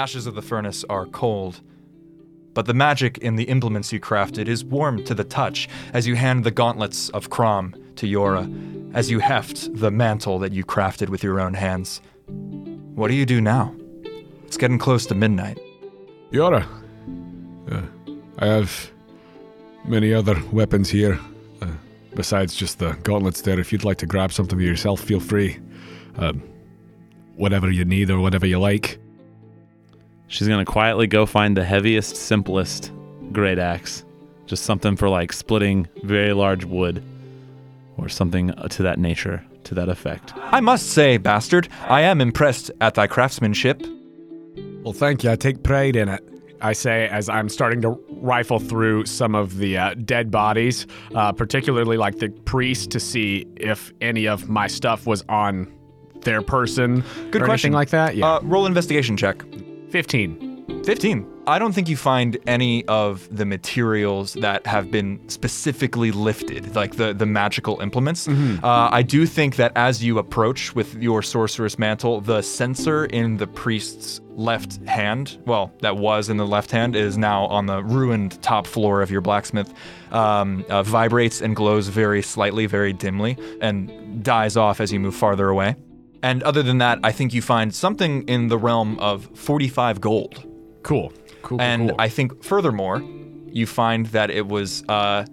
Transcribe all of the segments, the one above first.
Ashes of the furnace are cold, but the magic in the implements you crafted is warm to the touch as you hand the gauntlets of Crom to Jøra, as you heft the mantle that you crafted with your own hands. What do you do now? It's getting close to midnight. Jøra, uh, I have many other weapons here. Uh, besides just the gauntlets there, if you'd like to grab something for yourself, feel free. Um, whatever you need or whatever you like. She's gonna quietly go find the heaviest, simplest great axe. Just something for like splitting very large wood or something to that nature, to that effect. I must say, bastard, I am impressed at thy craftsmanship. Well, thank you. I take pride in it. I say as I'm starting to rifle through some of the uh, dead bodies, uh, particularly like the priest, to see if any of my stuff was on their person Good or question. anything like that. Yeah, Uh, roll investigation check. 15. 15. I don't think you find any of the materials that have been specifically lifted, like the, the magical implements. Uh, I do think that as you approach with your sorceress mantle, the censer in the priest's left hand, well, that was in the left hand, is now on the ruined top floor of your blacksmith, um, uh, vibrates and glows very slightly, very dimly, and dies off as you move farther away. And other than that, I think you find something in the realm of 45 gold. Cool. Cool. And cool. I think furthermore, you find that it was uh,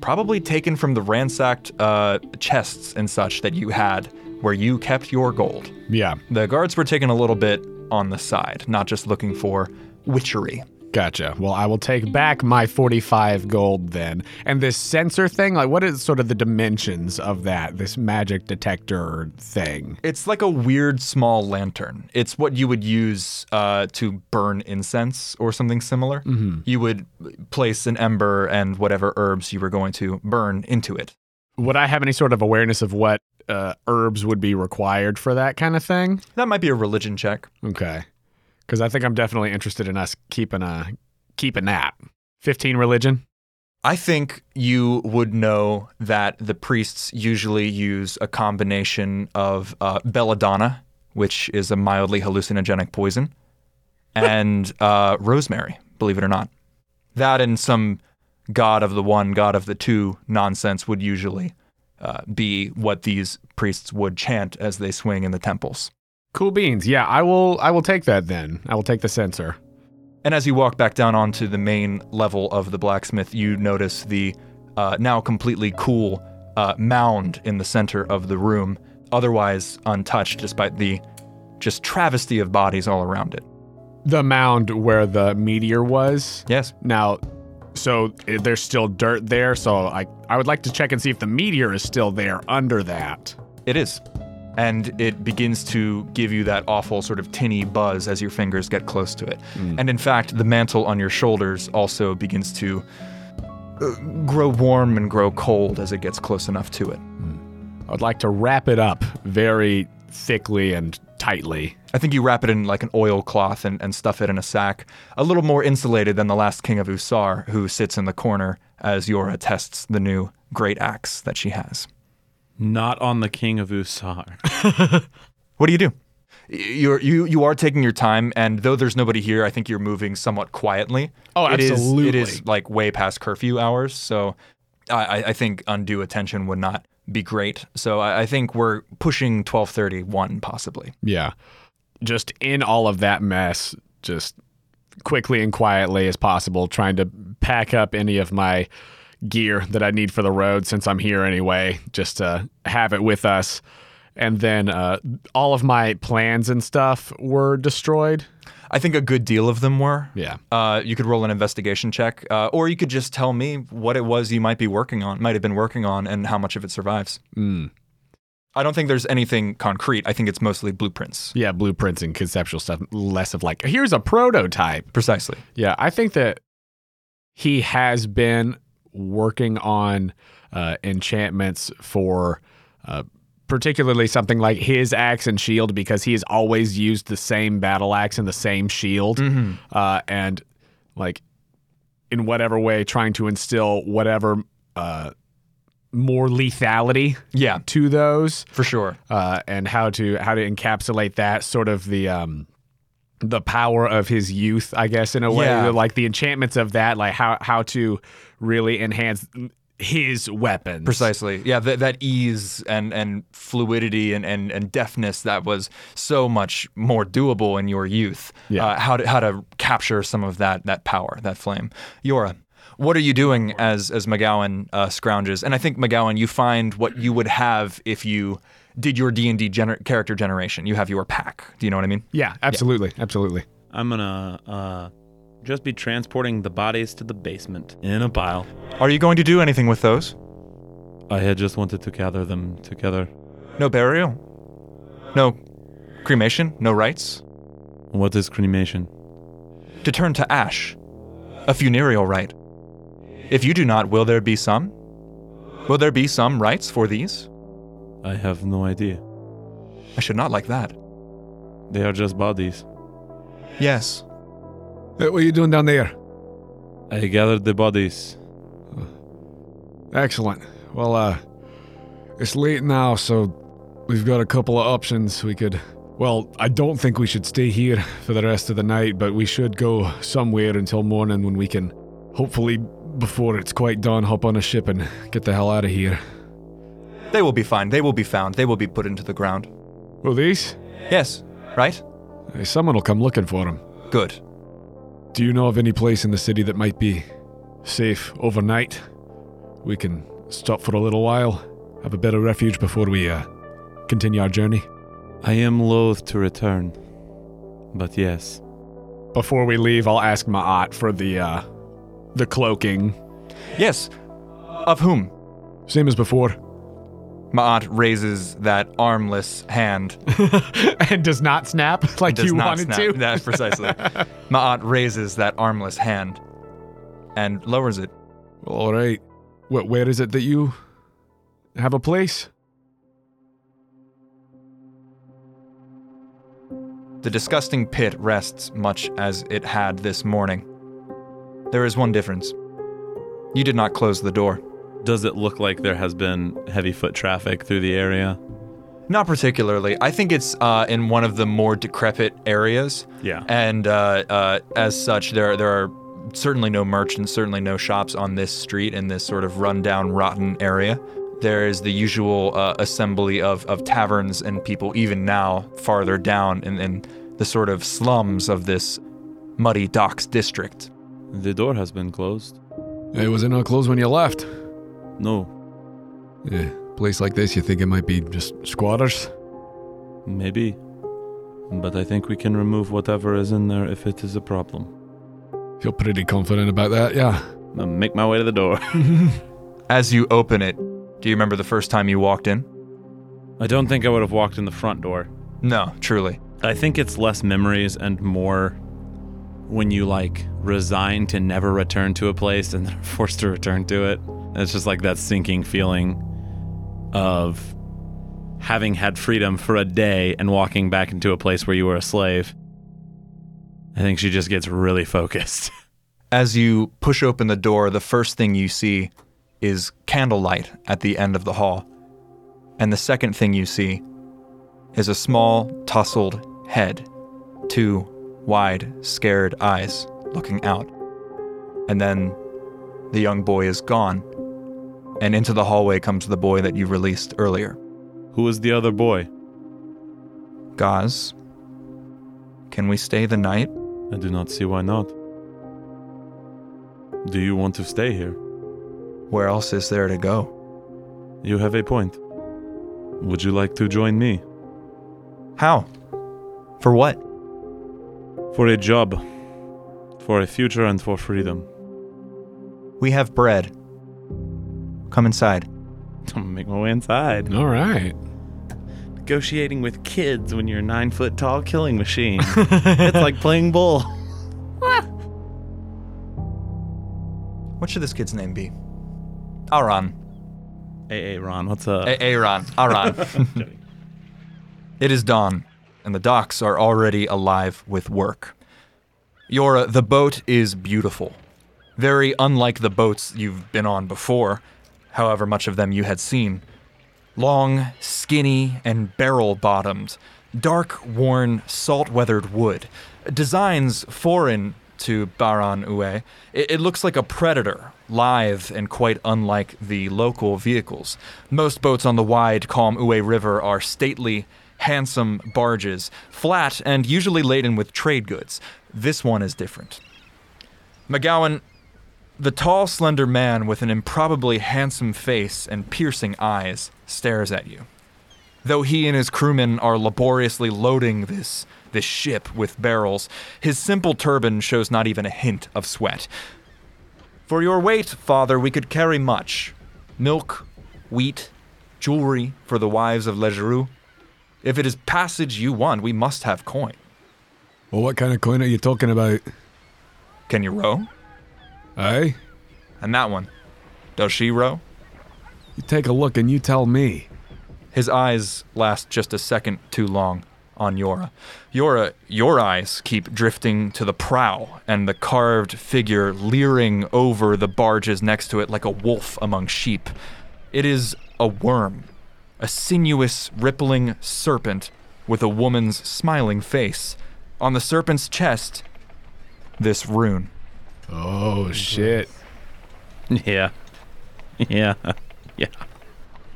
probably taken from the ransacked uh, chests and such that you had where you kept your gold. yeah, The guards were taking a little bit on the side, not just looking for witchery. Gotcha. Well, I will take back my 45 gold then. And this censer thing, like, what is sort of the dimensions of that? This magic detector thing? It's like a weird small lantern. It's what you would use uh, to burn incense or something similar. You would place an ember and whatever herbs you were going to burn into it. Would I have any sort of awareness of what uh, herbs would be required for that kind of thing? That might be a religion check. Okay. Because I think I'm definitely interested in us keeping a keeping that. Fifteen religion. I think you would know that the priests usually use a combination of uh, belladonna, which is a mildly hallucinogenic poison, and uh, rosemary, believe it or not. That and some god of the one, god of the two nonsense would usually uh, be what these priests would chant as they swing in the temples. Cool beans. Yeah, I will. I will take that then. I will take the censer. And as you walk back down onto the main level of the blacksmith, you notice the uh, now completely cool uh, mound in the center of the room, otherwise untouched despite the just travesty of bodies all around it. The mound where the meteor was. Yes. Now, so eh, there's still dirt there. So I I would like to check and see if the meteor is still there under that. It is. And it begins to give you that awful sort of tinny buzz as your fingers get close to it. And in fact, the mantle on your shoulders also begins to uh, grow warm and grow cold as it gets close enough to it. I would like to wrap it up very thickly and tightly. I think you wrap it in like an oilcloth and, and stuff it in a sack, a little more insulated than the last king of Usar, who sits in the corner as Jøra tests the new great axe that she has. Not on the King of Usar. What do you do? You're, you you are taking your time, and though there's nobody here, I think you're moving somewhat quietly. Oh, It is- absolutely. it is like way past curfew hours, so I, I- I think undue attention would not be great. So I, I think we're pushing 12:31 possibly. Yeah. Just in all of that mess, just quickly and quietly as possible, trying to pack up any of my gear that I need for the road since I'm here anyway, just to have it with us. And then uh, all of my plans and stuff were destroyed. I think a good deal of them were. Yeah. Uh, you could roll an investigation check, uh, or you could just tell me what it was you might be working on, might have been working on, and how much of it survives. Mm. I don't think there's anything concrete. I think it's mostly blueprints. Yeah, blueprints and conceptual stuff, less of like, here's a prototype. Precisely. Yeah, I think that he has been working on uh, enchantments for uh, particularly something like his axe and shield because he has always used the same battle axe and the same shield. Uh, and like in whatever way, trying to instill whatever uh, more lethality Yeah, to those for sure. uh, and how to how to encapsulate that sort of the um, the power of his youth, I guess, in a way, Yeah. like the enchantments of that, like how how to really enhance his weapons. Precisely. Yeah, that, that ease and, and fluidity and, and, and deftness that was so much more doable in your youth. Yeah. Uh, how, to, how to capture some of that, that power, that flame. Jøra, what are you doing as, as MacGowan uh, scrounges? And I think, MacGowan, you find what you would have if you did your D&D gener- character generation. You have your pack. Do you know what I mean? Yeah, absolutely, absolutely. I'm gonna uh, just be transporting the bodies to the basement in a pile. Are you going to do anything with those? I had just wanted to gather them together. No burial? No cremation? No rites? What is cremation? to turn to ash, a funereal rite. If you do not, will there be some? Will there be some rites for these? I have no idea. I should not like that. They are just bodies. Yes. Uh, what are you doing down there? I gathered the bodies. Excellent. Well, uh, it's late now, so we've got a couple of options. We could. Well, I don't think we should stay here for the rest of the night, but we should go somewhere until morning when we can, hopefully, before it's quite dawn, hop on a ship and get the hell out of here. They will be fine. They will be found. They will be put into the ground. Well, these? Yes, right? Uh, Someone will come looking for them. Good. Do you know of any place in the city that might be safe overnight? We can stop for a little while, have a bit of refuge before we uh, continue our journey. I am loath to return. But yes. Before we leave, I'll ask Ma'at for the uh, the cloaking. Yes. Of whom? Same as before. Ma'at raises that armless hand. and does not snap like Does you not wanted snap. to. That's precisely. Ma'at raises that armless hand and lowers it. All right. What? Where is it that you have a place? The disgusting pit rests much as it had this morning. There is one difference. You did not close the door. Does it look like there has been heavy foot traffic through the area? Not particularly. I think it's uh, in one of the more decrepit areas, Yeah. and uh, uh, as such, there there are certainly no merchants, certainly no shops on this street in this sort of rundown, rotten area. There is the usual uh, assembly of, of taverns and people, even now, farther down in, in the sort of slums of this muddy docks district. The door has been closed. It was it not closed when you left? No. Yeah. Place like this, you think it might be just squatters? Maybe. But I think we can remove whatever is in there if it is a problem. Feel pretty confident about that, yeah. I'll make my way to the door. As you open it, do you remember the first time you walked in? I don't think I would have walked in the front door. No, truly. I think it's less memories and more when you like resign to never return to a place and then are forced to return to it. It's just like that sinking feeling of having had freedom for a day and walking back into a place where you were a slave. I think she just gets really focused. As you push open the door, the first thing you see is candlelight at the end of the hall. And the second thing you see is a small, tousled head, two wide, scared eyes looking out. And then the young boy is gone. And into the hallway comes the boy that you released earlier. Who is the other boy? Gaz, can we stay the night? I do not see why not. Do you want to stay here? Where else is there to go? You have a point. Would you like to join me? How? For what? For a job, for a future, and for freedom. We have bread. Come inside. I'm gonna make my way inside. All right. Negotiating with kids when you're a nine foot tall killing machine. it's like playing bull. What should this kid's name be? Aran. Hey, hey, Ron, what's up? A- Aaron. Aran. it is dawn, and the docks are already alive with work. Jøra, the boat is beautiful. Very unlike the boats you've been on before, however much of them you had seen. Long, skinny, and barrel bottomed, dark, worn, salt weathered wood. Designs foreign to Baran Ue. It, it looks like a predator, lithe and quite unlike the local vehicles. Most boats on the wide, calm Ue River are stately, handsome barges, flat and usually laden with trade goods. This one is different. MacGowan, the tall, slender man with an improbably handsome face and piercing eyes stares at you. Though he and his crewmen are laboriously loading this this ship with barrels, his simple turban shows not even a hint of sweat. For your weight, father, we could carry much. Milk, wheat, jewelry for the wives of Legeroux. If it is passage you want, we must have coin. Well, what kind of coin are you talking about? Can you row? Aye? And that one. Does she row? You take a look and you tell me. His eyes last just a second too long on Jøra. Jøra, your eyes keep drifting to the prow and the carved figure leering over the barges next to it like a wolf among sheep. It is a worm, a sinuous, rippling serpent with a woman's smiling face. On the serpent's chest, this rune. Oh, shit. Yeah. Yeah. Yeah.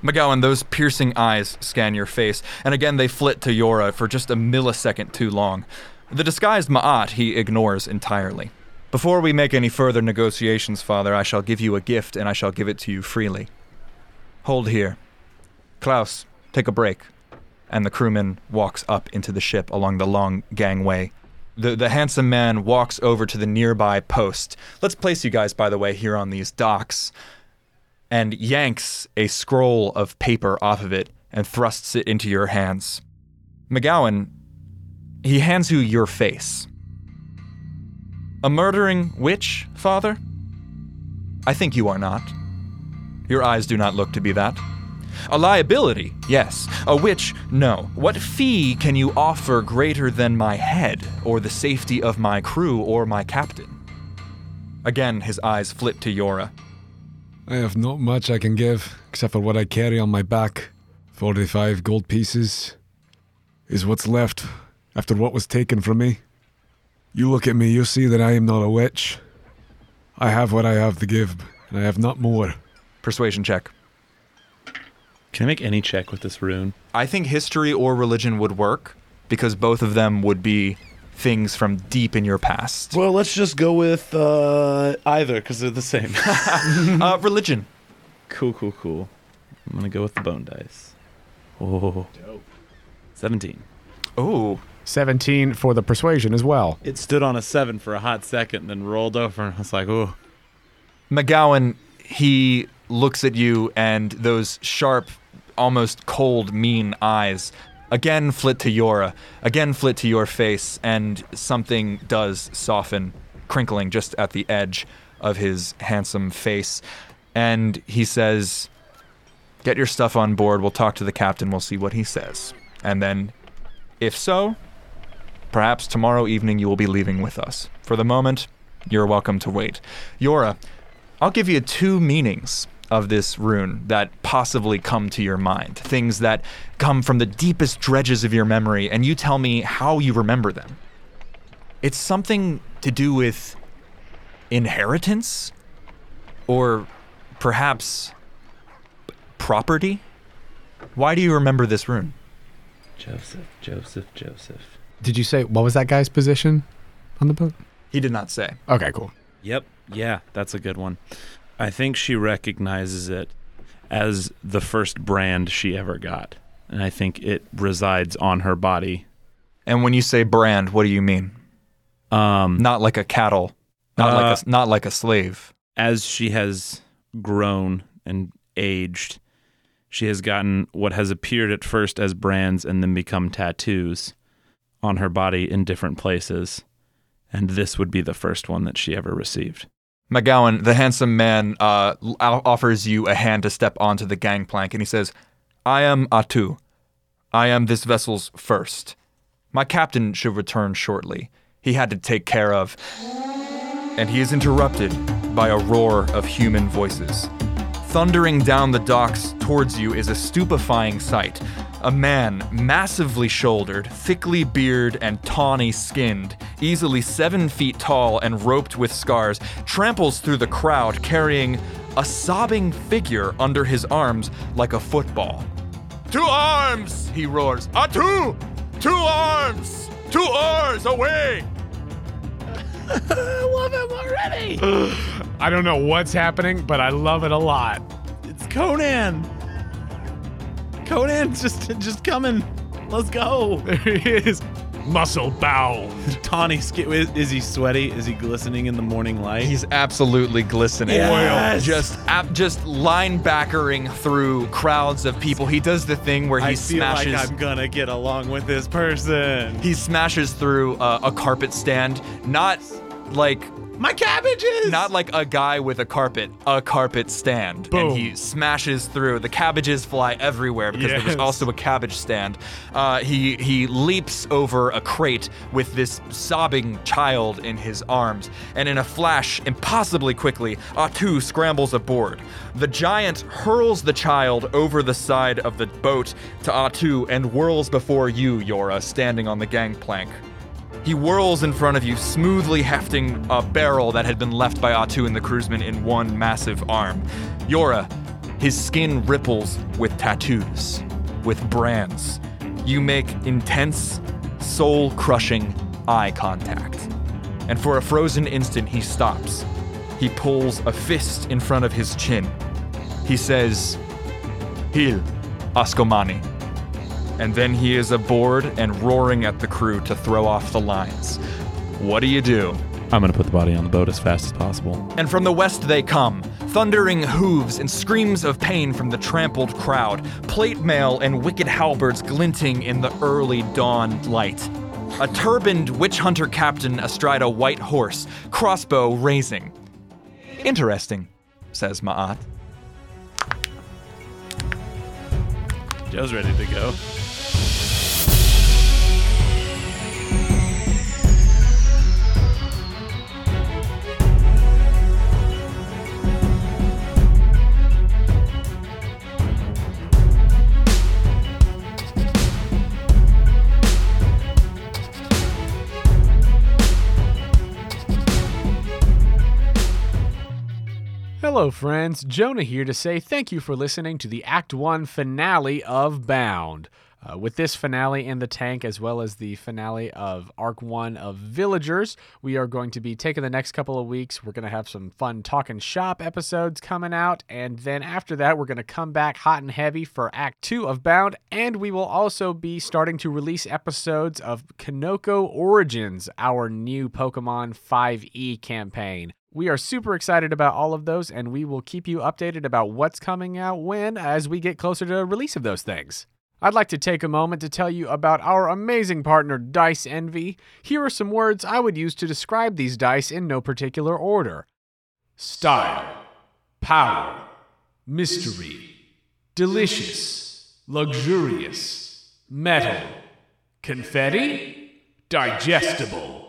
MacGowan, those piercing eyes scan your face, and again they flit to Jøra for just a millisecond too long. The disguised Ma'at he ignores entirely. Before we make any further negotiations, Father, I shall give you a gift, and I shall give it to you freely. Hold here. Klaus, take a break. And the crewman walks up into the ship along the long gangway. The, the handsome man walks over to the nearby post. Let's place you guys, by the way, here on these docks and yanks a scroll of paper off of it and thrusts it into your hands. MacGowan, he hands you your face. A murdering witch, father? I think you are not. Your eyes do not look to be that. A liability, yes. A witch, no. What fee can you offer greater than my head, or the safety of my crew, or my captain? Again, his eyes flit to Jøra. I have not much I can give, except for what I carry on my back. 45 gold pieces is what's left after what was taken from me. You look at me, you see that I am not a witch. I have what I have to give, and I have not more. Persuasion check. Can I make any check with this rune? I think history or religion would work because both of them would be things from deep in your past. Well, let's just go with uh, either because they're the same. uh, religion. cool, cool, cool. I'm gonna go with the bone dice. Oh, Dope. 17. Oh, 17 for the persuasion as well. It stood on a seven for a hot second, then rolled over, and I was like, oh. MacGowan, he looks at you, and those sharp, almost cold, mean eyes again flit to Jøra, again flit to your face, and something does soften, crinkling just at the edge of his handsome face. And he says, Get your stuff on board. We'll talk to the captain. We'll see what he says. And then, if so, perhaps tomorrow evening you will be leaving with us. For the moment, you're welcome to wait. Jøra, I'll give you two meanings of this rune that possibly come to your mind, things that come from the deepest dredges of your memory, and you tell me how you remember them. It's something to do with inheritance, or perhaps property. Why do you remember this rune? Joseph, Joseph, Joseph. Did you say what was that guy's position on the boat? He did not say. Okay, cool. Yep. Yeah, that's a good one. I think she recognizes it as the first brand she ever got. And I think it resides on her body. And when you say brand, what do you mean? Um, Not like a cattle, not Uh, like a, not like a slave. as she has grown and aged, she has gotten what has appeared at first as brands and then become tattoos on her body in different places. And this would be the first one that she ever received. MacGowan, the handsome man, uh, offers you a hand to step onto the gangplank, and he says, I am Atu. I am this vessel's first. My captain should return shortly. He had to take care of. And he is interrupted by a roar of human voices. Thundering down the docks towards you is a stupefying sight. A man, massively shouldered, thickly bearded, and tawny skinned, easily seven feet tall and roped with scars, tramples through the crowd carrying a sobbing figure under his arms like a football. Two arms! He roars. Ah, two! Two arms! Two oars away! I love him already! I don't know what's happening, but I love it a lot. It's Conan. Conan's just just coming. Let's go. There he is, muscle bound. Tawny skin. Is, is he sweaty? Is he glistening in the morning light? He's absolutely glistening. Yes! Just ap- just linebackering through crowds of people. He does the thing where he I feel like I'm gonna get along with this person. he smashes through a, a carpet stand, not like My cabbages. not like a guy with a carpet, a carpet stand. Boom. And he smashes through. The cabbages fly everywhere because Yes. there's also a cabbage stand. Uh, he he leaps over a crate with this sobbing child in his arms, and in a flash, impossibly quickly, Atu scrambles aboard. The giant hurls the child over the side of the boat to Atu and whirls before you, Jøra, standing on the gangplank. He whirls in front of you, smoothly hefting a barrel that had been left by Atu and the crewsman in one massive arm. Jøra, his skin ripples with tattoos, with brands. You make intense, soul crushing eye contact. And for a frozen instant, he stops. He pulls a fist in front of his chin. He says, Hil, Askomani and then he is aboard and roaring at the crew to throw off the lines. What do you do? I'm gonna put the body on the boat as fast as possible. And from the west they come, thundering hooves and screams of pain from the trampled crowd, plate mail and wicked halberds glinting in the early dawn light. A turbaned witch hunter captain astride a white horse, crossbow raising. Interesting, says Ma'at. Joe's ready to go. Hello, friends. Jonah here to say thank you for listening to the Act 1 finale of Bound. Uh, with this finale in the tank, as well as the finale of Arc 1 of Villagers, we are going to be taking the next couple of weeks. We're going to have some fun talking shop episodes coming out. And then after that, we're going to come back hot and heavy for Act 2 of Bound. And we will also be starting to release episodes of Kanoko Origins, our new Pokemon 5e campaign. We are super excited about all of those, and we will keep you updated about what's coming out when as we get closer to release of those things. I'd like to take a moment to tell you about our amazing partner, Dice Envy. Here are some words I would use to describe these dice in no particular order style, power, mystery, delicious, luxurious, metal, confetti, digestible.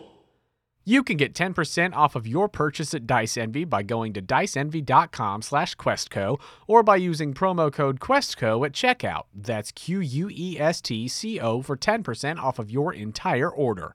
You can get 10% off of your purchase at Dice Envy by going to diceenvy.com slash questco or by using promo code questco at checkout. That's Q-U-E-S-T-C-O for 10% off of your entire order.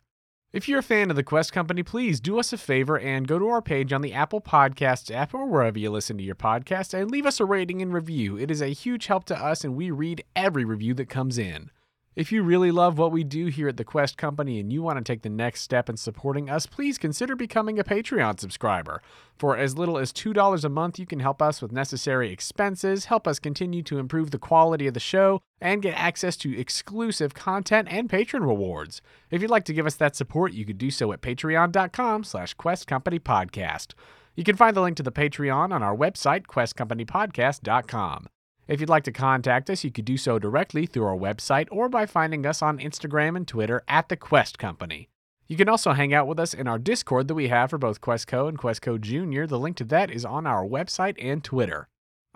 If you're a fan of the Quest Company, please do us a favor and go to our page on the Apple Podcasts app or wherever you listen to your podcast and leave us a rating and review. It is a huge help to us and we read every review that comes in. If you really love what we do here at the Quest Company and you want to take the next step in supporting us, please consider becoming a Patreon subscriber. For as little as $2 a month, you can help us with necessary expenses, help us continue to improve the quality of the show, and get access to exclusive content and patron rewards. If you'd like to give us that support, you could do so at patreon.com slash Quest Company Podcast. You can find the link to the Patreon on our website, questcompanypodcast.com. If you'd like to contact us, you could do so directly through our website or by finding us on Instagram and Twitter at The Quest Company. You can also hang out with us in our Discord that we have for both Questco and Questco Junior. The link to that is on our website and Twitter.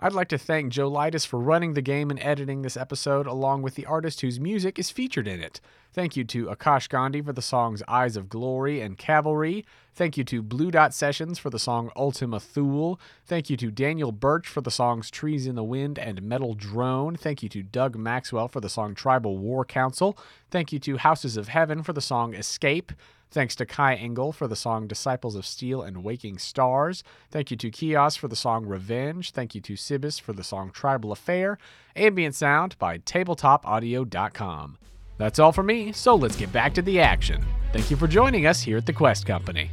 I'd like to thank Joe Leitess for running the game and editing this episode, along with the artist whose music is featured in it. Thank you to Aakash Gandhi for the songs Eyes of Glory and Cavalry. Thank you to Blue Dot Sessions for the song Ultima Thule. Thank you to Daniel Birch for the songs Trees in the Wind and Metal Drone. Thank you to Doug Maxwell for the song Tribal War Council. Thank you to Houses of Heaven for the song Escape. Thanks to Kai Engel for the song Disciples of Steel and Waking Stars. Thank you to Keosz for the song Revenge. Thank you to SYBYS for the song Tribal Affair. Ambient sound by tabletopaudio.com. That's all for me, so let's get back to the action. Thank you for joining us here at the Quest Company.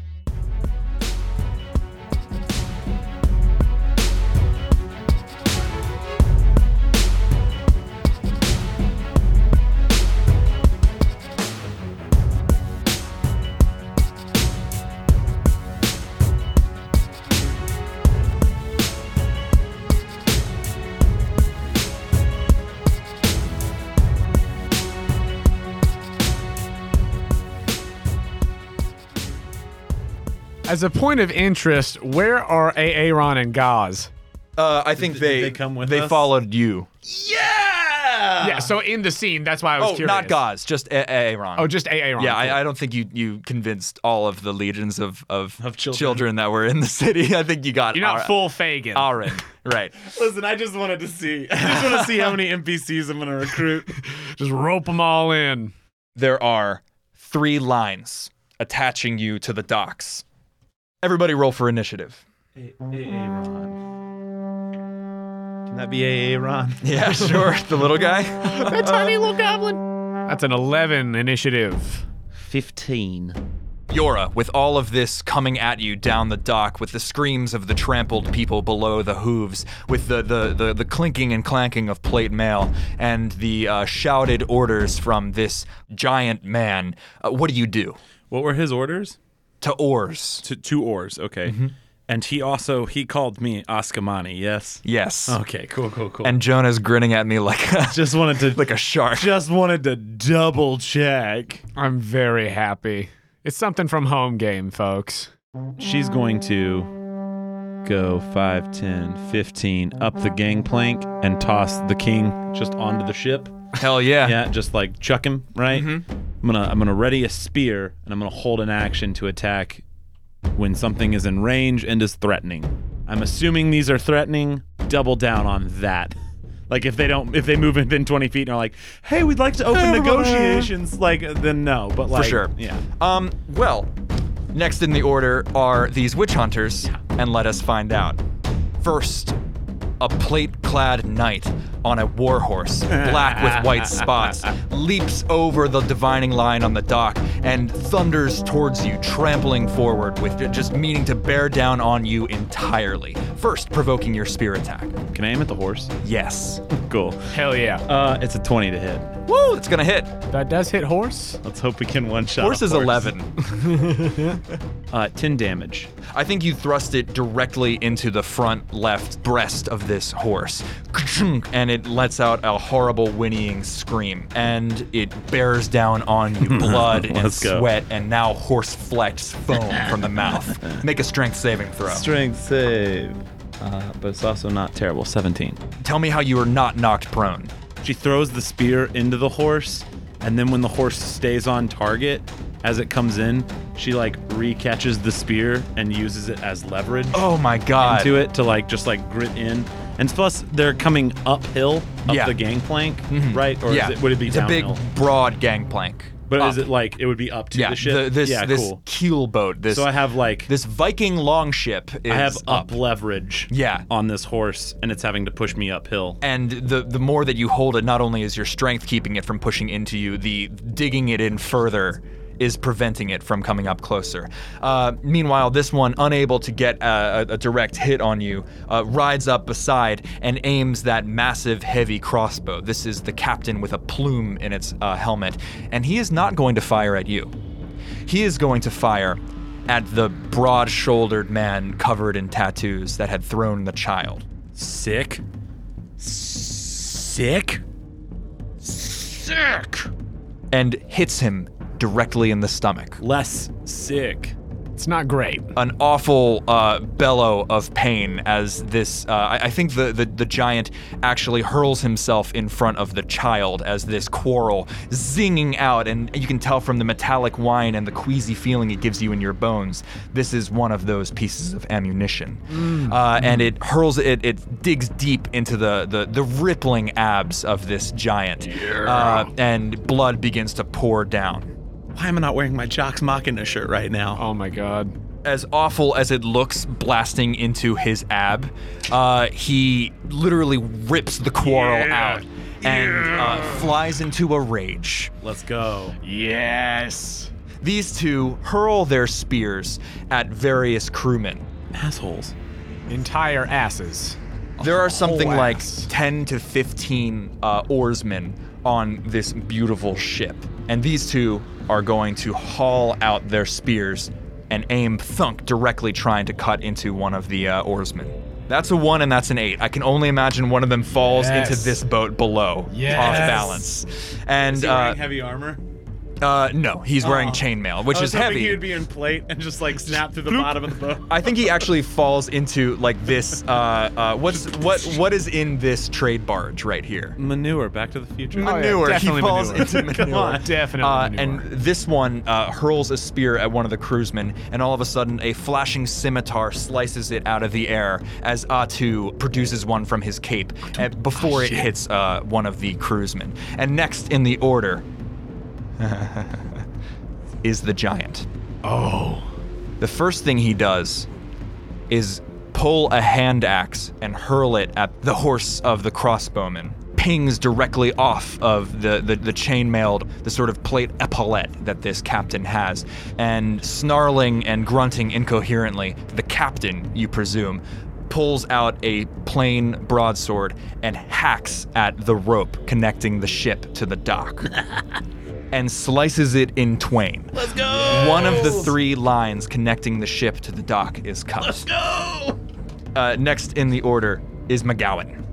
As a point of interest, where are Aaron and Gaz? Uh, I think Did they they come with they us? followed you. Yeah. Yeah, so in the scene, that's why I was Oh, curious. not Gaz, just A- Aaron. Oh, just Aaron. yeah, I, I don't think you you convinced all of the legions of of, Of children. that were in the city. I think you got You're not Ar- full Fagin. Aaron, right? Listen, I just wanted to see. I just want to see how many NPCs I'm gonna recruit. Just rope them all in. There are three lines attaching you to the docks. Everybody, roll for initiative. Aaron. Can that be Aaron? Yeah, sure. the little guy. That tiny little goblin. That's an 11 initiative. Fifteen. Jøra, with all of this coming at you down the dock, with the screams of the trampled people below the hooves, with the the, the, the clinking and clanking of plate mail, and the uh, shouted orders from this giant man, uh, what do you do? What were his orders? To oars. To two oars. Okay. Mm-hmm. And he also he called me Askamani. Yes. Yes. Okay. Cool. Cool. Cool. And Jonah's grinning at me like a, just wanted to like a shark. just wanted to double check. I'm very happy. It's something from home game, folks. She's going to go 5, 10, 15 up the gangplank and toss the king just onto the ship. Hell yeah. Yeah, just like chuck him, right? I'm gonna I'm gonna ready a spear and I'm gonna hold an action to attack when something is in range and is threatening. I'm assuming these are threatening. Double down on that. Like if they don't, if they move within 20 feet and are like, "Hey, we'd like to open negotiations," like then no. But like, For sure. yeah. Um, well, next in the order are these witch hunters, and let us find out. First, a plate clad knight on a warhorse, black with white spots, leaps over the divining line on the dock and thunders towards you, trampling forward with just meaning to bear down on you entirely. First, provoking your spear attack. Can I aim at the horse? Yes. Cool. Hell yeah. Uh, it's a 20 to hit. Woo! It's gonna hit. That does hit horse. Let's hope we can one shot. Horse is 11. Uh, 10 damage. I think you thrust it directly into the front left breast of this horse. And it lets out a horrible whinnying scream. And it bears down on you, blood and Let's go. sweat, and now horse flex foam from the mouth. Make a strength saving throw. Strength save. Uh, but it's also not terrible. 17. Tell me how you are not knocked prone. She throws the spear into the horse, and then when the horse stays on target, as it comes in, she like recatches the spear and uses it as leverage Oh my god. into it to like just like grit in. And plus, they're coming uphill up Yeah. the gangplank, right? Or yeah. is it, would it be it's downhill? a big, broad gangplank. But is it like it would be up to yeah, the ship? this yeah, this cool. keel boat, this So I have like this Viking longship is I have up. up leverage. Yeah. on this horse, and it's having to push me uphill. And the the more that you hold it, not only is your strength keeping it from pushing into you, the digging it in further is preventing it from coming up closer. Uh, meanwhile, this one, unable to get a, a, direct hit on you, uh, rides up beside and aims that massive, heavy crossbow. This is the captain with a plume in its uh, helmet, and he is not going to fire at you. He is going to fire at the broad shouldered man covered in tattoos that had thrown the child. Sick. Sick. Sick. and hits him directly in the stomach. Less sick. It's not great. an awful uh, bellow of pain as this. Uh, I, I think the, the the giant actually hurls himself in front of the child as this quarrel zinging out, and you can tell from the metallic whine and the queasy feeling it gives you in your bones. This is one of those pieces of ammunition, uh, and it hurls it. It digs deep into the the, the rippling abs of this giant, uh, and blood begins to pour down. Why am I not wearing my Jocks Machina shirt right now? Oh my god. as awful as it looks blasting into his ab, uh, he literally rips the quarrel out and uh, flies into a rage. Let's go. Yes. These two hurl their spears at various crewmen. Assholes. Entire asses. There are something whole like ass. 10 to 15 uh, oarsmen on this beautiful ship, and these two are going to haul out their spears and aim thunk directly trying to cut into one of the uh, oarsmen. That's a one and that's an eight. I can only imagine one of them falls Yes. into this boat below, Yes. off balance. And uh, heavy armor? Uh, no, he's wearing Oh. chainmail, which I was is hoping heavy. He would be in plate and just like snap through the bottom of the boat. I think he actually falls into like this. Uh, uh, what's what? What is in this trade barge right here? Manure. Back to the Future. Oh, yeah, manure. definitely he falls manure. into manure. Come on. Definitely Uh, manure. and this one uh, hurls a spear at one of the crewsmen, and all of a sudden, a flashing scimitar slices it out of the air as Atu produces one from his cape uh, before it hits uh, one of the crewsmen. And next in the order is the giant. oh. The first thing he does is pull a hand axe and hurl it at the horse of the crossbowman. Pings directly off of the, the, the chainmailed, the sort of plate epaulette that this captain has. And snarling and grunting incoherently, the captain, you presume, pulls out a plain broadsword and hacks at the rope connecting the ship to the dock and slices it in twain. Let's go. One of the three lines connecting the ship to the dock is cut. Let's go. Uh, next in the order is MacGowan.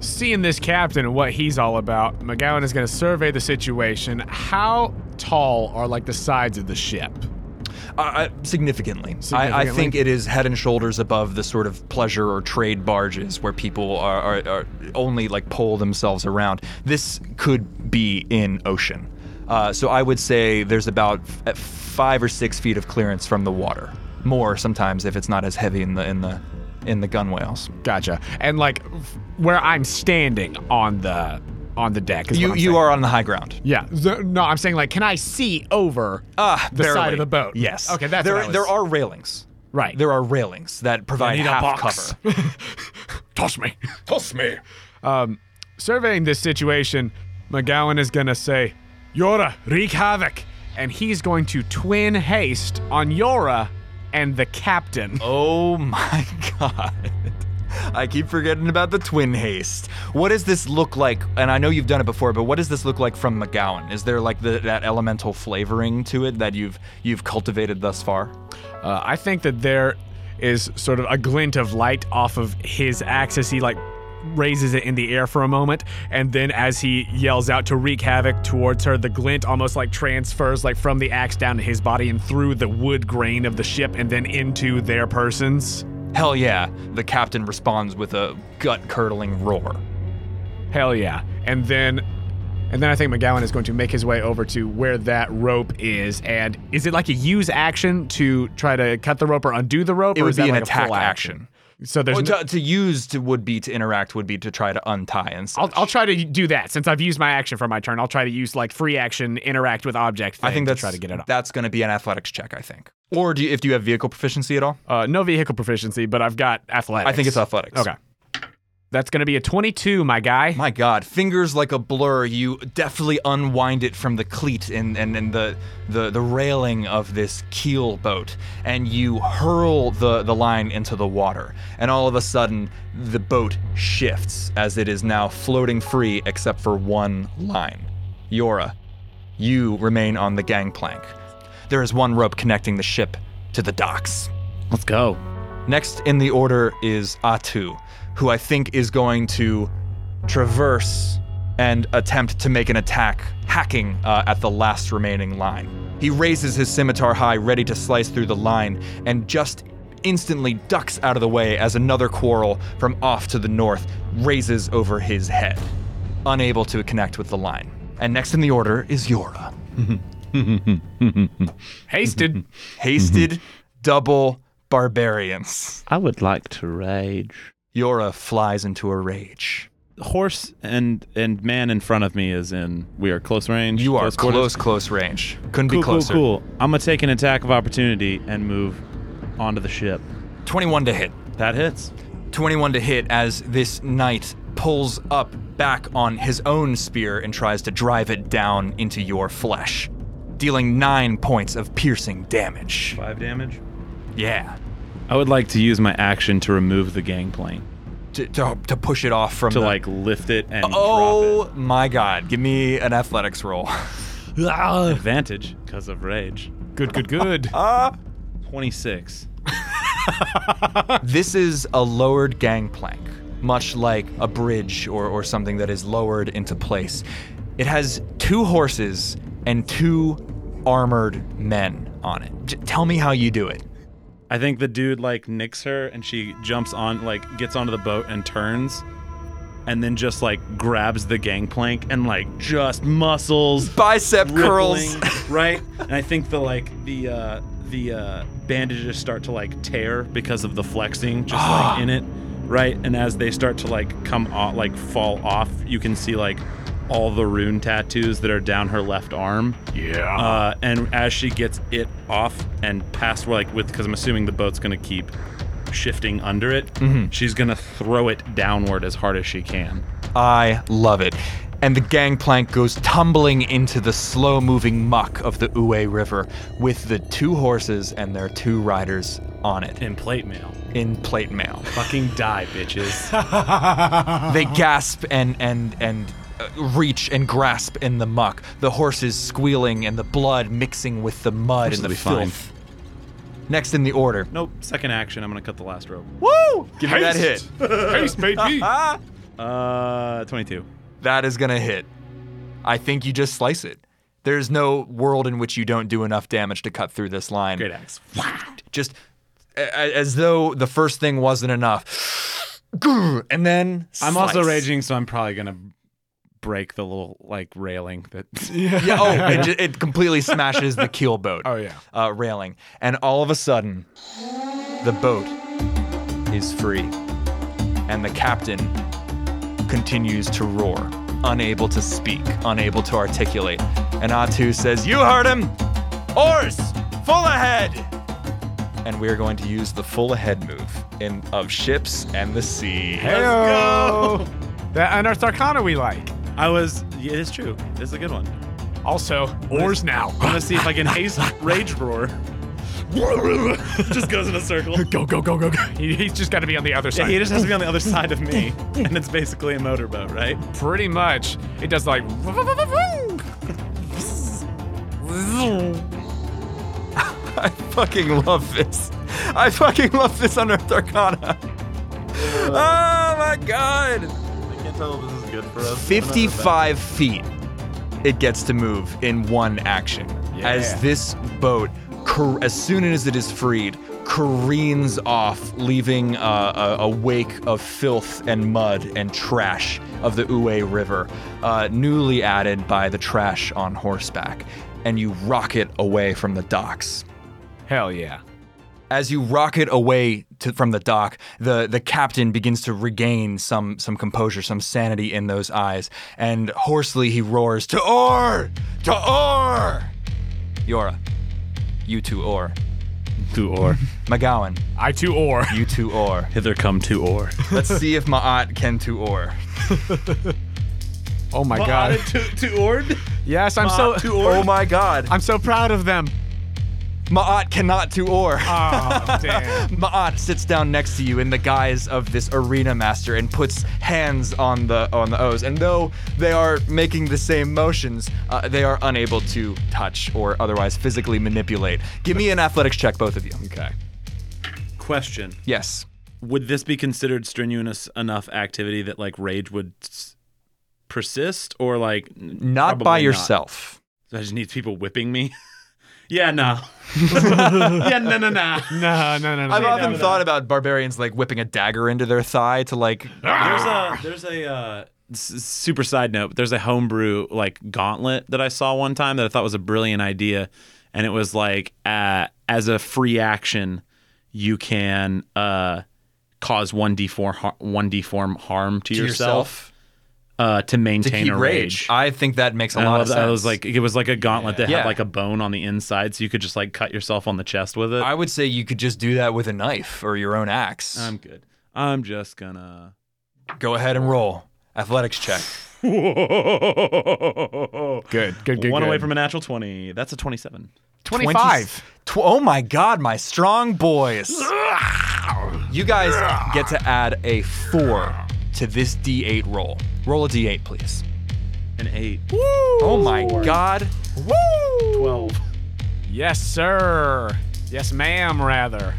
Seeing this captain and what he's all about, MacGowan is going to survey the situation. How tall are like the sides of the ship? Uh, uh, significantly. I, I think it is head and shoulders above the sort of pleasure or trade barges where people are, are, are only like pole themselves around. This could be in ocean. Uh, so I would say there's about f- five or six feet of clearance from the water. More sometimes if it's not as heavy in the in the in the gunwales. Gotcha. And like f- where I'm standing on the on the deck is You you saying. are on the high ground. Yeah. The- no, I'm saying like, can I see over Ah, the side of the boat? Yes. Okay, that's there. what I was- there are railings. Right. There are railings that provide need a half box. cover. Toss me. Toss me. Um, surveying this situation, MacGowan is gonna say, Jøra, wreak havoc. And he's going to twin haste on Jøra and the captain. Oh my god. I keep forgetting about the twin haste. What does this look like? And I know you've done it before, but what does this look like from MacGowan? Is there like the, that elemental flavoring to it that you've you've cultivated thus far? Uh, I think that there is sort of a glint of light off of his axe as he like raises it in the air for a moment, and then as he yells out to wreak havoc towards her, the glint almost like transfers like from the axe down to his body and through the wood grain of the ship and then into their persons. Hell yeah. The captain responds with a gut-curdling roar. Hell yeah. And then and then I think MacGowan is going to make his way over to where that rope is. And is it like a use action to try to cut the rope or undo the rope? It or would is that be an like attack full action. So there's Well, no- to, to use to, would be to interact would be to try to untie and. I'll, I'll try to do that since I've used my action for my turn. I'll try to use like free action, interact with object. I think to that's try to get it up. That's going to be an athletics check, I think. Or do you, if do you have vehicle proficiency at all? Uh, no vehicle proficiency, but I've got athletics. I think it's athletics. Okay. That's going to be a 22, my guy. My God, fingers like a blur. You deftly unwind it from the cleat and, and, and the, the the railing of this keel boat, and you hurl the, the line into the water. And all of a sudden, the boat shifts as it is now floating free except for one line. Jøra, you remain on the gangplank. There is one rope connecting the ship to the docks. Let's go. Next in the order is Atu, who I think is going to traverse and attempt to make an attack, hacking uh, at the last remaining line. He raises his scimitar high, ready to slice through the line, and just instantly ducks out of the way as another quarrel from off to the north raises over his head, unable to connect with the line. And next in the order is Jøra. Hasted. Hasted double barbarians. I would like to rage. Jøra flies into a rage. Horse and and man in front of me is in. We are close range. You are quarters? close, close range. Couldn't Cool, be closer. cool, cool. I'm gonna take an attack of opportunity and move onto the ship. 21 to hit. That hits. 21 to hit as this knight pulls up back on his own spear and tries to drive it down into your flesh, dealing nine points of piercing damage. Five damage. Yeah. I would like to use my action to remove the gangplank To, to, to push it off from to the- like lift it and Oh my god. Give me an athletics roll. it. Advantage because of rage. Good, good, good. Twenty-six. this is a lowered gangplank, much like a bridge or, or something that is lowered into place. It has two horses and two armored men on it. J- tell me how you do it. I think the dude like nicks her and she jumps on like gets onto the boat and turns and then just like grabs the gangplank and like just muscles Bicep curls. right? And I think the like the uh the uh bandages start to like tear because of the flexing just like in it, right? And as they start to like come off like fall off, you can see like all the rune tattoos that are down her left arm. Yeah. Uh, and as she gets it off and past like with because I'm assuming the boat's gonna keep shifting under it, she's gonna throw it downward as hard as she can. I love it. And the gangplank goes tumbling into the slow moving muck of the Uwe River with the two horses and their two riders on it In plate mail. in plate mail. Fucking die, bitches. they gasp and and and reach and grasp in the muck. The horses squealing and the blood mixing with the mud Horses and the will be fine. filth. Next in the order. nope. Second action. I'm gonna cut the last rope. Woo! Give me that hit. Haste, baby. Uh, 22. That is gonna hit. I think you just slice it. There's no world in which you don't do enough damage to cut through this line. Great axe. Just a- a- as though the first thing wasn't enough. And then I'm also raging, so I'm probably gonna break the little like railing that. Yeah, oh, it, ju- it completely smashes the keel boat. Oh, yeah. uh, railing, and all of a sudden, the boat is free, and the captain continues to roar, unable to speak, unable to articulate. And Atu says, "You heard him, oars full ahead." And we are going to use the full ahead move in of ships and the sea. Heyo. That Unearthed Arcana we like. I was. Yeah, it is true. This is a good one. Also, oars now. I'm gonna see if I can haste rage roar. just goes in a circle. Go, go, go, go, go. He, he's just got to be on the other Yeah, side. he just has to be on the other side of me, and it's basically a motorboat, right? Pretty much. It does like. I fucking love this. I fucking love this Unearthed Arcana. Oh my god! I can't tell if this is good for us. 55 feet it gets to move in one action. As this boat car- as soon as it is freed careens off leaving uh, a, a wake of filth and mud and trash of the Uwe River uh, newly added by the trash on horseback. And you rocket away from the docks. Hell yeah. As you rocket away to, from the dock, the, the captain begins to regain some some composure, some sanity in those eyes, and hoarsely he roars, "To oar! To oar!" Jøra, you two oar. To or. MacGowan, I too oar. you two oar. Hither come to or. Let's see if Ma'at can to oar. Oh my god. to, to ord? Yes, I'm so. Oh my God, I'm so proud of them. Ma'at cannot to or. Oh damn. Ma'at sits down next to you in the guise of this arena master and puts hands on the on the O's. And though they are making the same motions, uh, they are unable to touch or otherwise physically manipulate. Give me an athletics check, both of you. Okay. Question. Yes. Would this be considered strenuous enough activity that like rage would s- persist or like n- Not by probably yourself. I just need people whipping me. yeah, no. yeah, no, no, no. No, no, no, no. I've no, often no. thought about barbarians like whipping a dagger into their thigh to like. There's a there's a uh, s- super side note. But There's a homebrew like gauntlet that I saw one time that I thought was a brilliant idea, and it was like uh, as a free action, you can uh, cause one d four one d form harm to, To yourself, Uh, to to maintain keep a rage. rage. I think that makes a And lot love of sense. It was like it was like a gauntlet that Yeah. had like a bone on the inside, so you could just like cut yourself on the chest with it. I would say you could just do that with a knife or your own axe. I'm good. I'm just gonna. Go ahead and roll. Athletics check. good, Good, good, good. One away from a natural twenty. That's a twenty-seven. 25. Tw- oh my god, my strong boys. You guys get to add a four to this D8 roll. Roll a D8, please. An eight. Oh my god. Twelve. Yes, sir. Yes, ma'am, rather.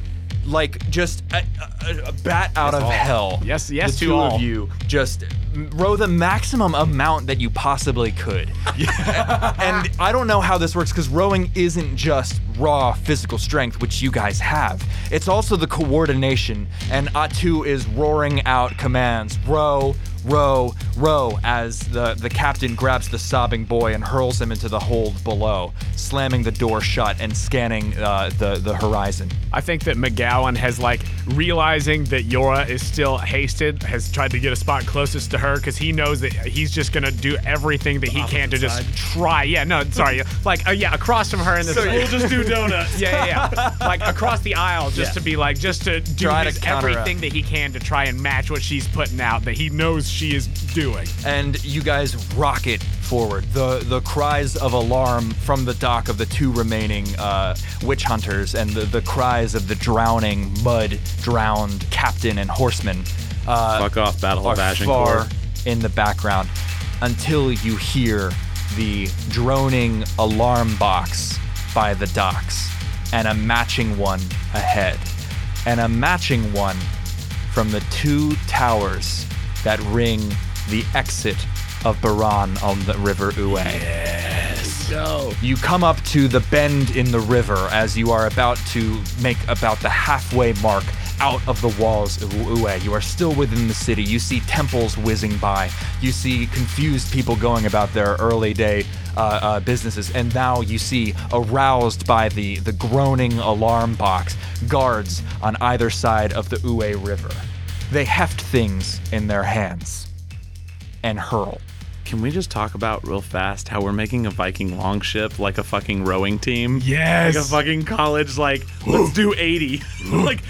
Like just a, a, a bat out of hell. Yes, yes the two all. of you just row the maximum amount that you possibly could. and I don't know how this works because rowing isn't just raw physical strength, which you guys have. It's also the coordination. And Atu is roaring out commands: row, row, row, as the the captain grabs the sobbing boy and hurls him into the hold below, slamming the door shut and scanning uh, the the horizon. I think that MacGowan has like realizing that Jøra is still hasted, has tried to get a spot closest to her because he knows that he's just gonna do everything that he can to just try. Yeah, no, sorry, like uh, yeah, across from her in this. We'll just do donuts. yeah, yeah, yeah. like across the aisle, just to be like, just to do Try to his counteract. everything that he can to try and match what she's putting out that he knows she is doing. and you guys rocket forward. The the cries of alarm from the dock of the two remaining uh, witch hunters and the, the cries of the drowning, mud drowned captain and horseman uh, Fuck off, Battle are of far in the background until you hear the droning alarm box by the docks and a matching one ahead and a matching one from the two towers that ring the exit of Baran on the River Uwe. Yes. Go. You come up to the bend in the river as you are about to make about the halfway mark out of the walls of Uwe. You are still within the city. You see temples whizzing by. You see confused people going about their early day uh, uh, businesses, and now you see, aroused by the the groaning alarm box, guards on either side of the Uwe River. They heft things in their hands and hurl. Can we just talk about real fast how we're making a Viking longship like a fucking rowing team? Yes. Like a fucking college, like, let's do 80. like,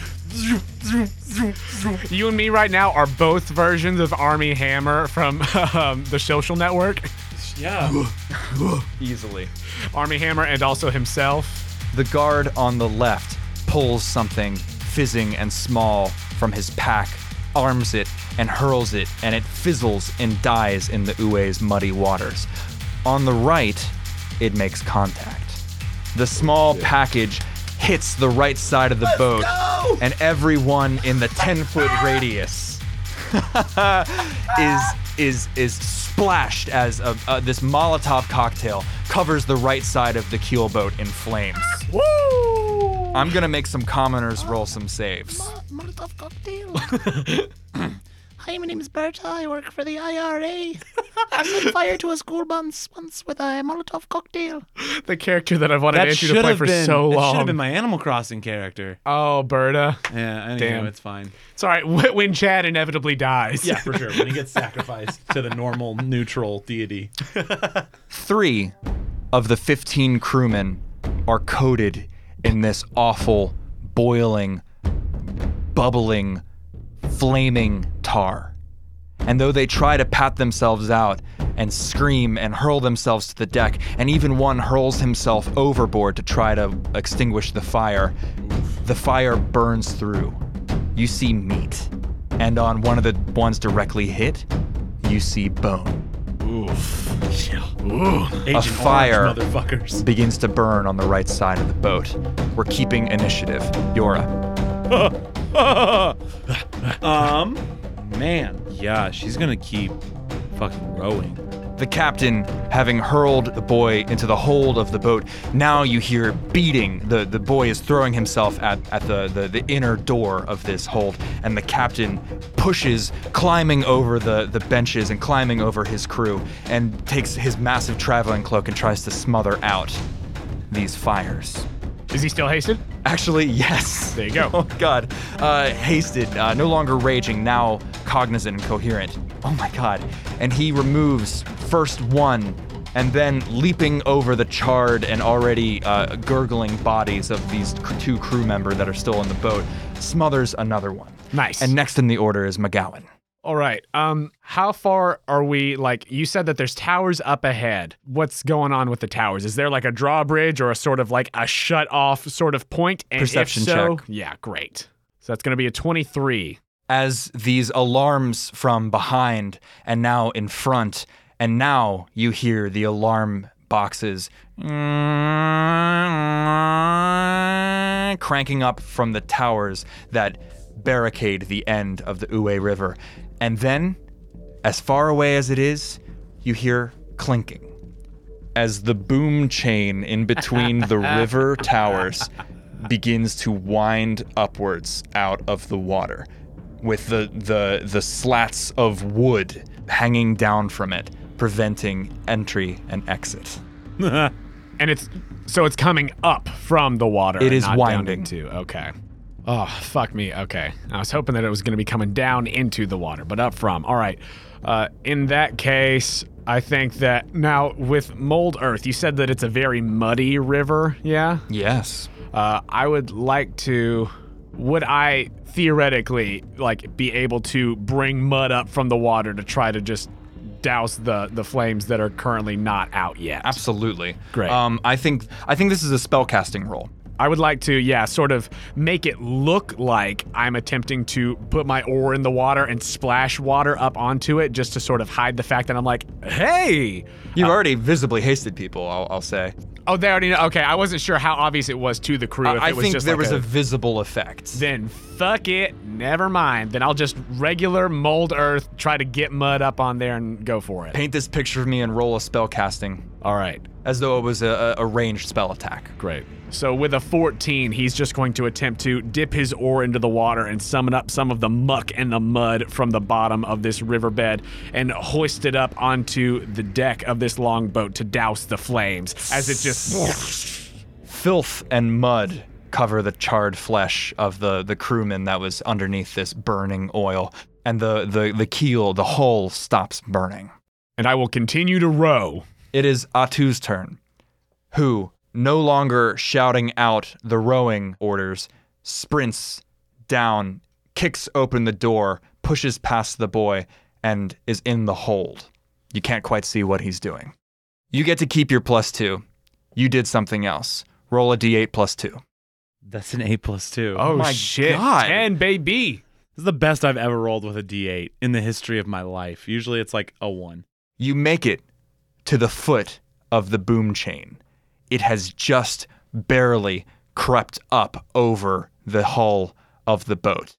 You and me right now are both versions of Armie Hammer from um, the Social Network. yeah. Easily. Armie Hammer and also himself. The guard on the left pulls something fizzing and small from his pack, arms it, and hurls it, and it fizzles and dies in the Uwe's muddy waters. On the right, it makes contact. The small package hits the right side of the boat, and everyone in the 10 foot radius is is is splashed as a, uh, this Molotov cocktail covers the right side of the keel boat in flames. Woo! I'm gonna make some commoners roll some saves. Molotov cocktail. Hi, my name is Berta. I work for the IRA. I set fire to a school bus once with a Molotov cocktail. The character that I've wanted That Andrew should to play have for been, so that should long. have been my Animal Crossing character. oh, Berta. Yeah, anyway, Damn. it's fine. Sorry, wh- when Chad inevitably dies. Yeah, for sure. When he gets sacrificed to the normal neutral deity. Three of the 15 crewmen are coated in this awful, boiling, bubbling, flaming tar. And though they try to pat themselves out and scream and hurl themselves to the deck, and even one hurls himself overboard to try to extinguish the fire, the fire burns through. You see meat. And on one of the ones directly hit, you see bone. Agent fire. Orange, motherfuckers. begins to burn on the right side of the boat. We're keeping initiative. Jøra. um, man, yeah, she's gonna keep fucking rowing. The captain, having hurled the boy into the hold of the boat, now you hear beating. The, the boy is throwing himself at, at the, the, the inner door of this hold, and the captain pushes, climbing over the, the benches and climbing over his crew, and takes his massive traveling cloak and tries to smother out these fires. Is he still hasted? Actually, yes. There you go. Oh God, uh, hasted, uh, no longer raging, now cognizant and coherent. Oh my God, and he removes first one, and then leaping over the charred and already uh, gurgling bodies of these two crew member that are still in the boat, smothers another one. Nice. And next in the order is MacGowan. All right. Um, how far are we? Like you said that there's towers up ahead. What's going on with the towers? Is there like a drawbridge or a sort of like a shut off sort of point? And Perception so- check. Yeah, great. So that's gonna be a 23. as these alarms from behind and now in front, and now you hear the alarm boxes cranking up from the towers that barricade the end of the Uwe River. And then, as far away as it is, you hear clinking as the boom chain in between the river towers begins to wind upwards out of the water with the the the slats of wood hanging down from it preventing entry and exit And it's so it's coming up from the water. It is not winding. Into. Okay. Oh fuck me. Okay. I was hoping that it was going to be coming down into the water, but up from. All right. Uh, in that case, I think that now with Mold Earth, you said that it's a very muddy river. Yeah. yes Uh, I would like to. Would I theoretically like be able to bring mud up from the water to try to just douse the the flames that are currently not out yet? absolutely Great. um i think i think this is a spell casting roll I would like to, yeah, sort of make it look like I'm attempting to put my oar in the water and splash water up onto it just to sort of hide the fact that I'm like, hey. you've uh, already visibly hasted people i'll, I'll say Oh, they already know. Okay, I wasn't sure how obvious it was to the crew. if i it was think just there like was a, visible effect Then fuck it. Never mind. Then I'll just regular mold earth, try to get mud up on there and go for it. paint this picture of me and roll a spell casting All right. As though it was a, a ranged spell attack Great. So with a 14, he's just going to attempt to dip his oar into the water and summon up some of the muck and the mud from the bottom of this riverbed and hoist it up onto the deck of this longboat to douse the flames as it just filth and mud cover the charred flesh of the, the crewman that was underneath this burning oil. And the, the, the keel, the hull stops burning. and I will continue to row. It is Atu's turn, who, no longer shouting out the rowing orders, sprints down, kicks open the door, pushes past the boy, and is in the hold. You can't quite see what he's doing. You get to keep your plus two. You did something else. Roll a d8 plus two. That's an A plus two. Oh, my shit. God. 10 baby. This is the best I've ever rolled with a D8 in the history of my life. Usually it's like a one. You make it to the foot of the boom chain. It has just barely crept up over the hull of the boat.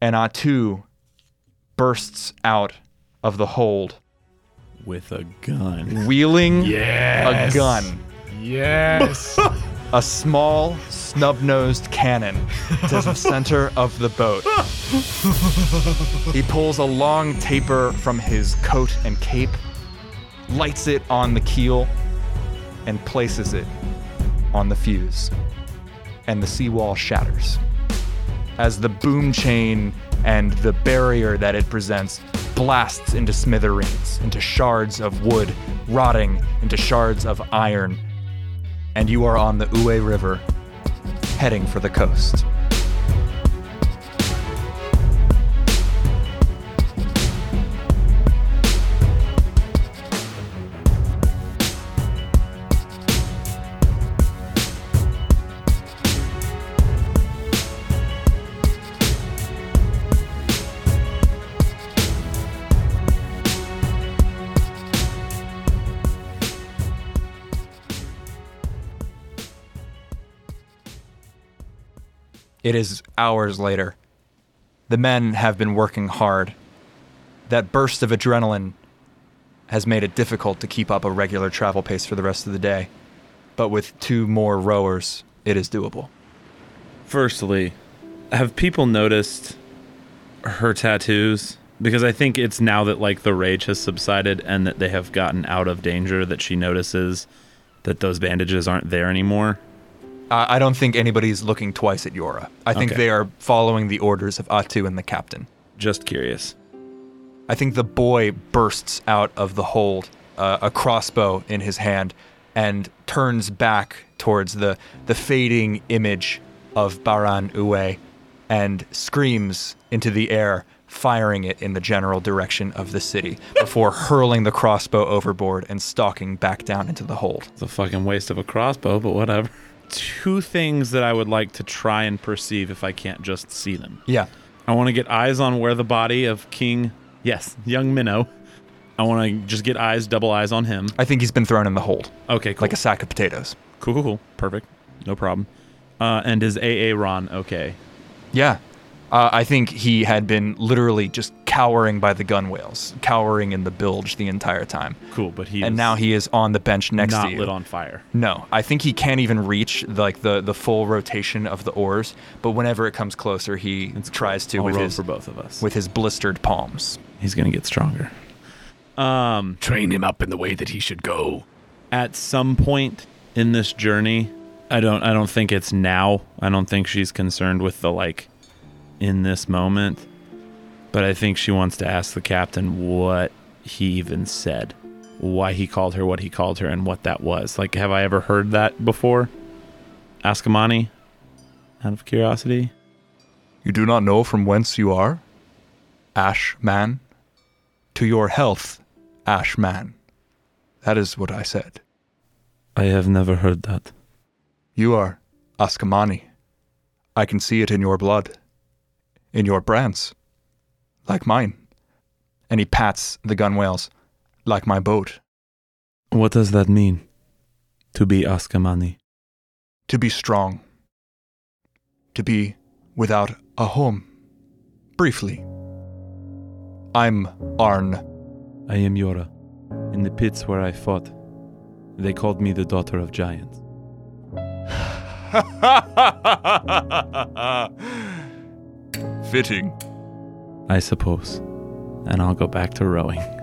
And Atu bursts out of the hold, With a gun. wheeling Yes. a gun, Yes. a small, snub nosed cannon to the center of the boat. He pulls a long taper from his coat and cape, lights it on the keel, and places it on the fuse. And the seawall shatters. As the boom chain and the barrier that it presents blasts into smithereens, into shards of wood, rotting into shards of iron. And you are on the Uwe River, heading for the coast. It is hours later. The men have been working hard. That burst of adrenaline has made it difficult to keep up a regular travel pace for the rest of the day. But with two more rowers, it is doable. Firstly, have people noticed her tattoos? Because I think it's now that like the rage has subsided and that they have gotten out of danger that she notices that those bandages aren't there anymore. Uh, I don't think anybody's looking twice at Jøra. I think Okay. they are following the orders of Atu and the captain. Just curious. I think the boy bursts out of the hold, uh, a crossbow in his hand, and turns back towards the, the fading image of Baran Uwe and screams into the air, firing it in the general direction of the city before hurling the crossbow overboard and stalking back down into the hold. It's a fucking waste of a crossbow, but whatever. Two things that I would like to try and perceive if I can't just see them. Yeah. I want to get eyes on where the body of King, yes, young Minnow. I want to just get eyes, double eyes on him. I think he's been thrown in the hold Okay, cool. like a sack of potatoes. cool, cool, cool. Perfect. No problem. Uh, and is AA Ron okay? Yeah. Uh, I think he had been literally just cowering by the gunwales, cowering in the bilge the entire time. Cool, but he and is now he is on the bench next to you. lit on fire. No, I think he can't even reach like the the full rotation of the oars. But whenever it comes closer, he tries to I'll with roll his for both of us. with his blistered palms. He's gonna get stronger. Um, Train him up in the way that he should go. at some point in this journey, I don't I don't think it's now. I don't think she's concerned with the like in this moment. But I think she wants to ask the captain what he even said. Why he called her what he called her and what that was. Like have I ever heard that before? Ask Amani out of curiosity. You do not know from whence you are, Ash Man. To your health, Ash Man. That is what I said. I have never heard that. You are Askamani. I can see it in your blood, in your brands, like mine. And he pats the gunwales, like my boat. What does that mean? To be Askamani. To be strong. To be without a home. Briefly. I'm Arn. I am Jøra. In the pits where I fought, they called me the daughter of giants. Fitting. I suppose. And I'll go back to rowing.